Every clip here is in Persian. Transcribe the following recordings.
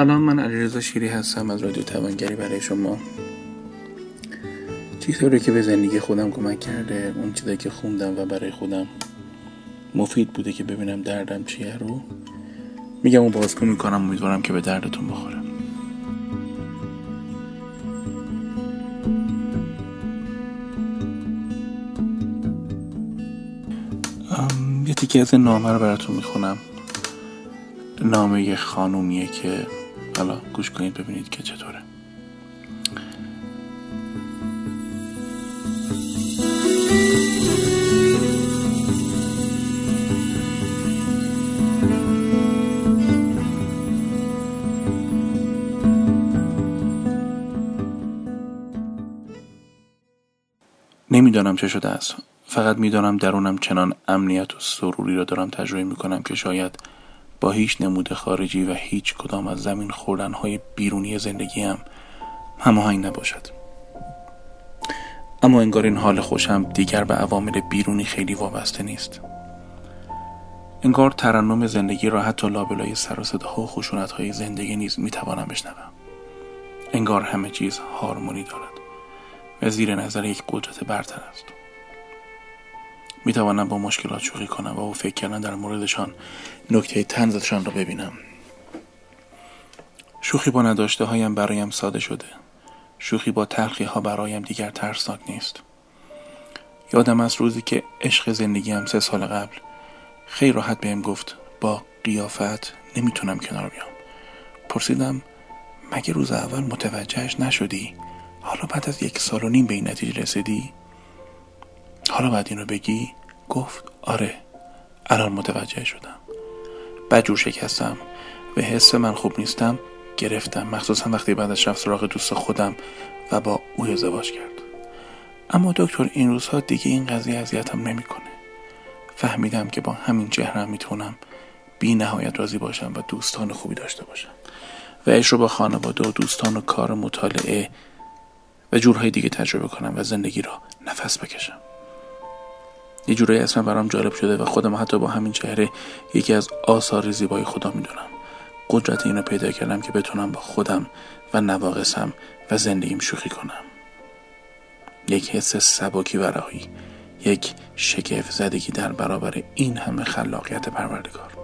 سلام من علیرضا شیری هستم از رادیو توانگری برای شما. چیزی که به زندگی خودم کمک کرده؟ اون چیزایی که خوندم و برای خودم مفید بوده که ببینم دردم چیه رو. میگم و بازگو می‌کنم امیدوارم که به دردتون بخوره. یه تیکه از نامه رو براتون می‌خونم. نامه خانومیه که حالا گوش کنید ببینید که چطوره. نمی‌دانم چه شده است. فقط می‌دانم درونم چنان امنیت و سروری را دارم تجربه می‌کنم که شاید با هیچ نمود خارجی و هیچ کدام از زمین خوردن های بیرونی زندگیم هماهنگ نباشد. اما انگار این حال خوشم دیگر به عوامل بیرونی خیلی وابسته نیست. انگار ترنم زندگی را حتی لابلای سر و صداها و خشونت های زندگی نیز می‌توانم بشنوم. انگار همه چیز هارمونی دارد و زیر نظر یک قدرت برتر است. می توانم با مشکلات شوخی کنم و او فکر کردن در موردشان نکته تنزشان را ببینم. شوخی با نداشته هایم برایم ساده شده. شوخی با تلخی ها برایم دیگر ترسناک نیست. یادم از روزی که عشق زندگیم سه سال قبل خیلی راحت بهم گفت با قیافت نمی‌تونم کنار بیام. پرسیدم مگه روز اول متوجهش نشدی؟ حالا بعد از یک سال و نیم به این نتیجه رسیدی؟ حالا بعد اینو بگی؟ گفت آره. الان متوجه شدم. بجور شکستم به حس من خوب نیستم گرفتم. مخصوصا وقتی بعد از رفت سراغ دوست خودم و با او ازدواج کرد. اما دکتر این روزها دیگه این قضیه اذیتم نمی‌کنه. فهمیدم که با همین چهرم می‌تونم بی نهایت راضی باشم و دوستان خوبی داشته باشم. و عشق رو با خانواده و دوستان و کار مطالعه و جورهای دیگه تجربه کنم و زندگی را نفس بکشم. یه جورایی اسم برام جالب شده و خودم حتی با همین چهره یکی از آثار زیبای خدا می‌دونم. قدرت اینو پیدا کردم که بتونم با خودم و نواقصم و زندگیم شوخی کنم. یک حس سبکی و رهایی یک شگفت زدگی در برابر این همه خلاقیت پروردگار.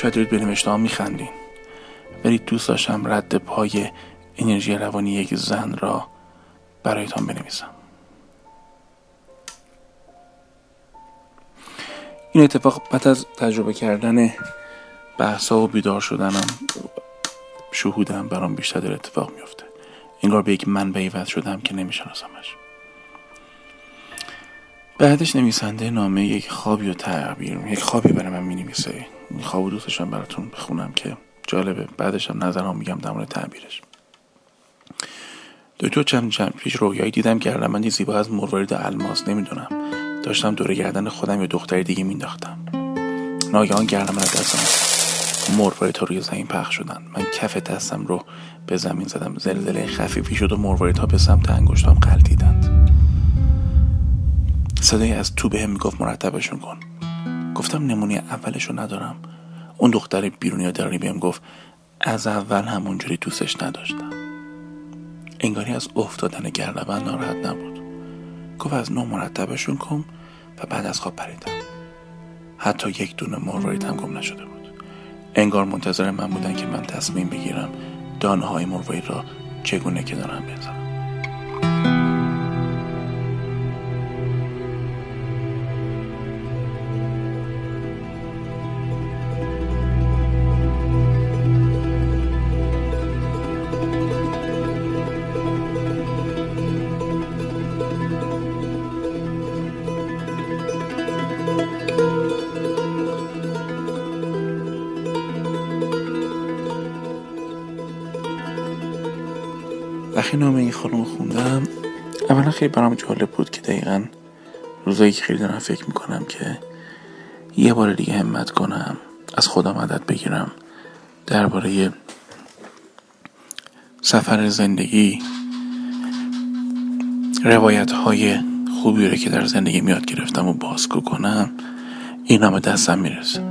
شاید دارید به نوشته ها میخندین. ولی دوست داشتم رد پای انرژی روانی یک زن را برایتان بنویسم. این اتفاق بعد از تجربه کردن بحثا و بیدار شدنم شهودم برام بیشتر در اتفاق میفته انگار به یک منبعی وضع شدم که نمیشناسمش. بعدش نویسنده نامه یک خوابی و تعبیر یک خوابی برای من می خواب دوستشم براتون بخونم که جالبه. بعدش هم نظرم میگم در مورد تعبیرش. دکتر چند چند پیش رویایی دیدم که ارلمندی زیبا از مروارید الماس. نمی‌دونم. داشتم دور گردن خودم یا دختری دیگه مینداختم. ناگهان گردم از دستم مروارید ها روی زمین پخش شدن. من کف دستم رو به زمین زدم. زلزله خفیفی شد و مروارید ها به سمت انگشتام قلتیدند. صدایی از تو بهم می‌گفت مرتبشون کن. گفتم نمونه اولش رو ندارم. اون دختر بیرونی درانی بهم گفت از اول همونجوری دوستش نداشتم. انگاری از افتادن گردبند ناراحت نبود. گفت از نو مرتبشون کن و بعد از خواب پریدم. حتی یک دونه مروارید هم گم نشده بود. انگار منتظر من بودن که من تصمیم بگیرم دانه های را چگونه کنارم بذارم. وقتی نام این خانم خوندم اولا خیلی برام جالب بود که دقیقا روزایی که خیلی دارم فکر می‌کنم که یه بار دیگه همت کنم از خدا مدد بگیرم درباره سفر زندگی روایت های خوبی رو که در زندگی میاد گرفتم و بازگو کنم این همه دستم می‌رسه.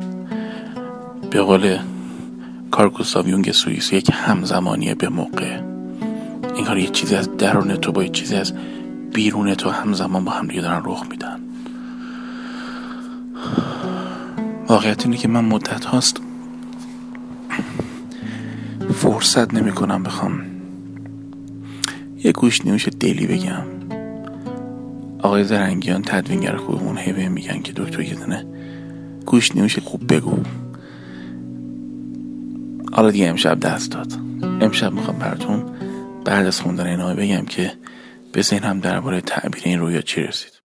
به قول کارگوستاو یونگ سوئیس یک همزمانی به موقع. این کار یه چیزی از درون تو با یه چیزی از بیرون تو همزمان با هم دیگه دارن رخ میدن. واقعیت اینه که من مدت هاست فرصت نمی کنم بخوام. یه گوش نیوش دلی بگم. آقای زرنگیان تدوینگر خوبمون هی میگن که دکتر یه دونه گوش نیوش خوب بگو. حالا دیگه امشب دست داد. امشب می‌خوام براتون بعد از خوندن این بگم که به ذهنم درباره تعبیر این رویا چی رسید.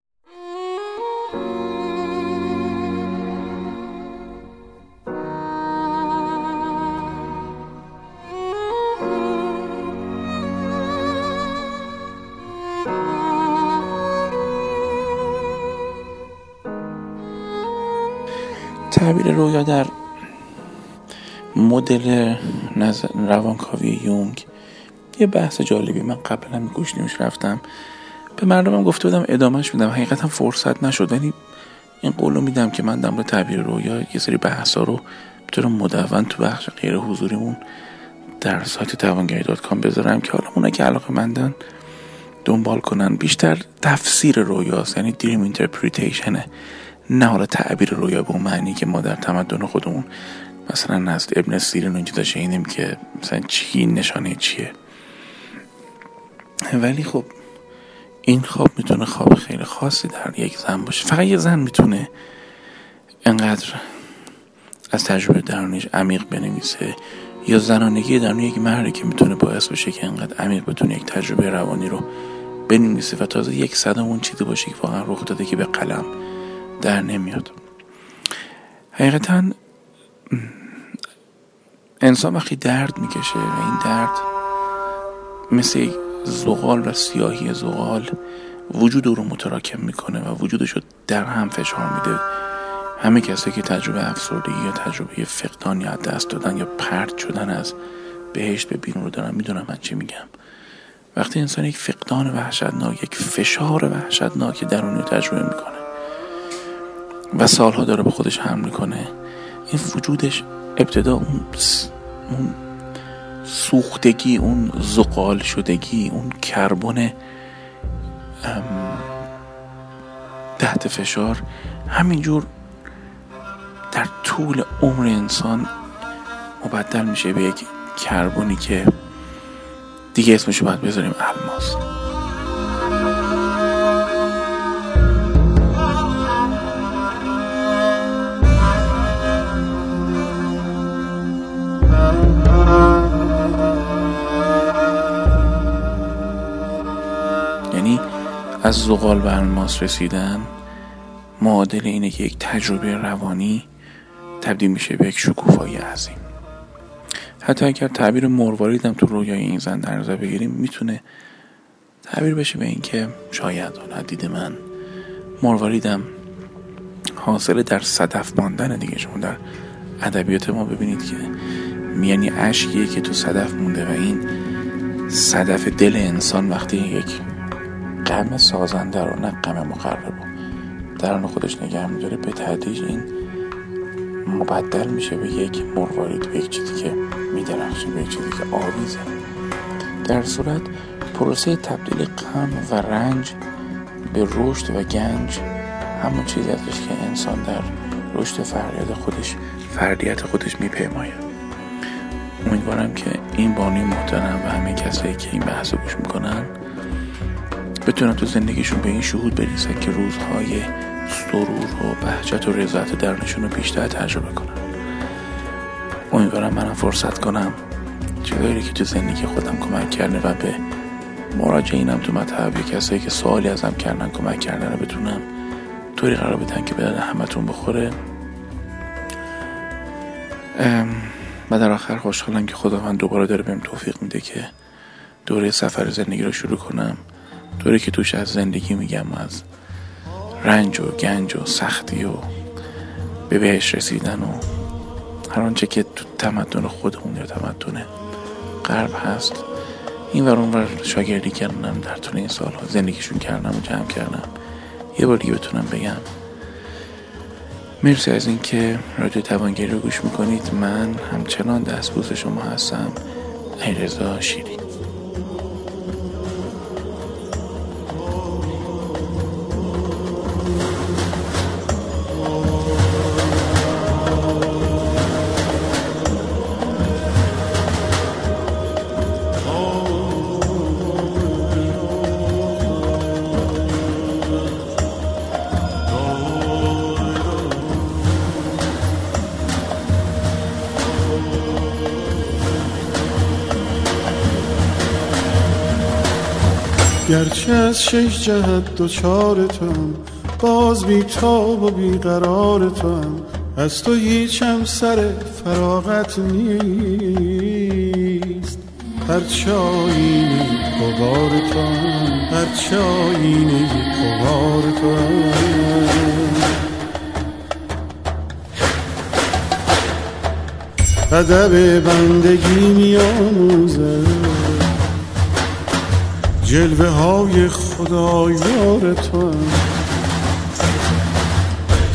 تعبیر رویا در مدل روانکاوی یونگ؟ یه بحث جالبی. من قبلا گوش نیوش رفتم. به مردمم گفته بودم ادامهش میدم. حقیقتا فرصت نشد. ولی این قولو میدم که من دم تعبیر رویا یه سری بحثا رو بطور مدون تو بخش غیر حضوریمون در سایت توانگری dot com بذارم که حالا اونا که علاقه مندن دنبال کنن. بیشتر تفسیر رویاست یعنی dream interpretation ه نه حالا تعبیر رویا به اون معنی که ما در تمدن خودمون مثلا نزد ابن سیرین اونجا شنیدیم که مثلا چی نشانه چیه. ولی خب این خواب می‌تونه خواب خیلی خاصی در یک زن باشه. فقط یه زن می‌تونه انقدر از تجربه درونیش عمیق بنویسه یا زنانگی درون یک مردی که می‌تونه باعث بشه که انقدر عمیق بتونه یک تجربه روانی رو بنویسه و تازه یک صدم اون چیزی باشه که واقعا رخ داده که به قلم در نمیاد. حقیقتا انسان وقتی درد می‌کشه و این درد مثل زغال و سیاهی زغال وجود رو متراکم می‌کنه و وجودش رو در هم فشار میده. همه کسی که تجربه افسردگی یا تجربه فقدان یا دست دادن یا پرد شدن از بهشت به بیرون رو دارن می‌دونم من چی میگم. وقتی انسان یک فقدان وحشتناک یک فشار وحشتناک درونی رو تجربه می‌کنه و سالها داره به خودش حمل می‌کنه. این وجودش ابتدا اون اون سوختگی اون زقال شدگی اون کربن تحت فشار همینجور در طول عمر انسان مبدل میشه به یک کربنی که دیگه اسمشو باید بذاریم الماس. از زغال به الماس رسیدن معادل اینه که یک تجربه روانی تبدیل میشه به یک شکوفایی عظیم. حتی اگر تعبیر مرواریدم تو رویای این زن در نظر بگیریم می‌تونه تعبیر بشه به اینکه شاید حالا دید من مرواریدم حاصل در صدف ماندن دیگه. شما در ادبیات ما ببینید که میانی اشکیه که تو صدف مونده و این صدف دل انسان وقتی یک غم سازنده رو نه غم مخرب درون خودش نگه میداره. به تدریج این مبدل میشه به یک مروارید به یک چیزی که میدرخشه به یک چیزی که آویزه. در صورت پروسه تبدیل غم و رنج به رشد و گنج همون چیزی ازش که انسان در رشد فردیت خودش فردیت خودش میپیماید. امیدوارم که این بانی محترم و همه کسایی که این بحث گوش می‌کنن بتونن تو زندگیشون به این شهود بریزن که روزهای سرور و بهجت و رضایت درونشون رو بیشتر تجربه کنن امیدوارم منم فرصت کنم. چیزایی که تو زندگی خودم کمک کرده و به مراجعینم تو مطلب کسایی که سوالی ازم کردن کمک کردن رو بتونم طوری قرار بدن که به همتون بخوره. و در آخر خوشحالم که خداوند دوباره داره بهم توفیق میده که دوره سفر زندگی رو شروع کنم. طوری که توش از زندگی میگم از رنج و گنج و سختی و به بهش رسیدن و هر آنچه که تو تمدن خودمون یا تمدن غرب هست. این ور ور شاگردی کردم در طول این سالها زندگیشون کردم و جمع کردم. یه بار دیگه بتونم بگم. مرسی از اینکه رادیو توانگری رو گوش می‌کنید. من همچنان دستبوس شما هستم. ایرزا شیری گرچه از شش جهت دوچار توم باز بی تاب و بی قرار توم از تو هیچم سر فراغت نیست. هر چایینی قبار توم هر چایینی قبار توم ادب بندگی میآموزد جلوه های خدایار تو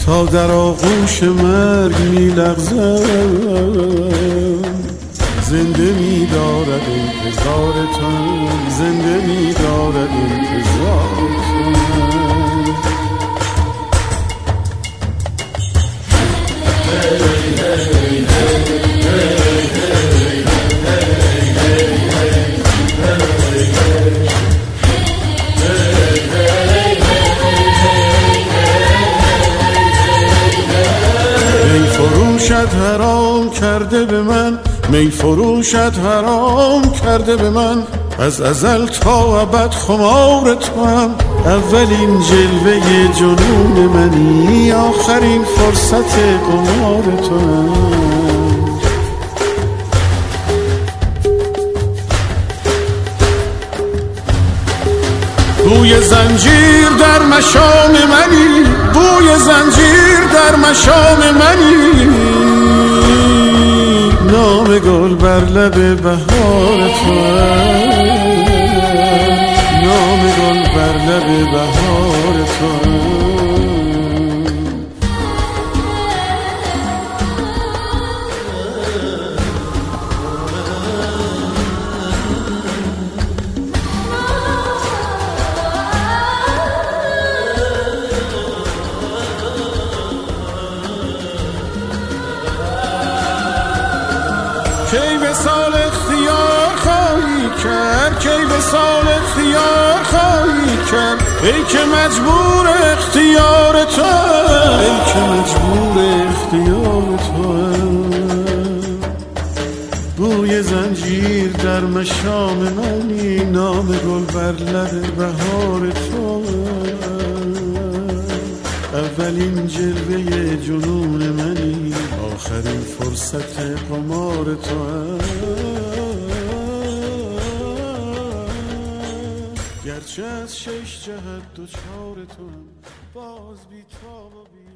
تا در آغوش مرگ می زنده می دارد انتظار تو زنده می دارد انتظار فروشت حرام کرده به من. می فروشت حرام کرده به من. از ازل تا ابد خمار تو هم. اولین جلوه جنون منی آخرین فرصت قمار تو بوی زنجیر در مشام منی. بوی زنجیر مشام منی. نام گل بر لب بهار تو. نام گل بر لب بهار تو. کی به سال اختیار خواهی کرد. ای که مجبور اختیار تو. ای که مجبور اختیار تو. بوی زنجیر در مشام منی نام گل بر لب بهار تو. اولین جلوه جنون منی آخرین فرصت قمار تو. گرچه از شش جهت دوچار تو باز بی و بی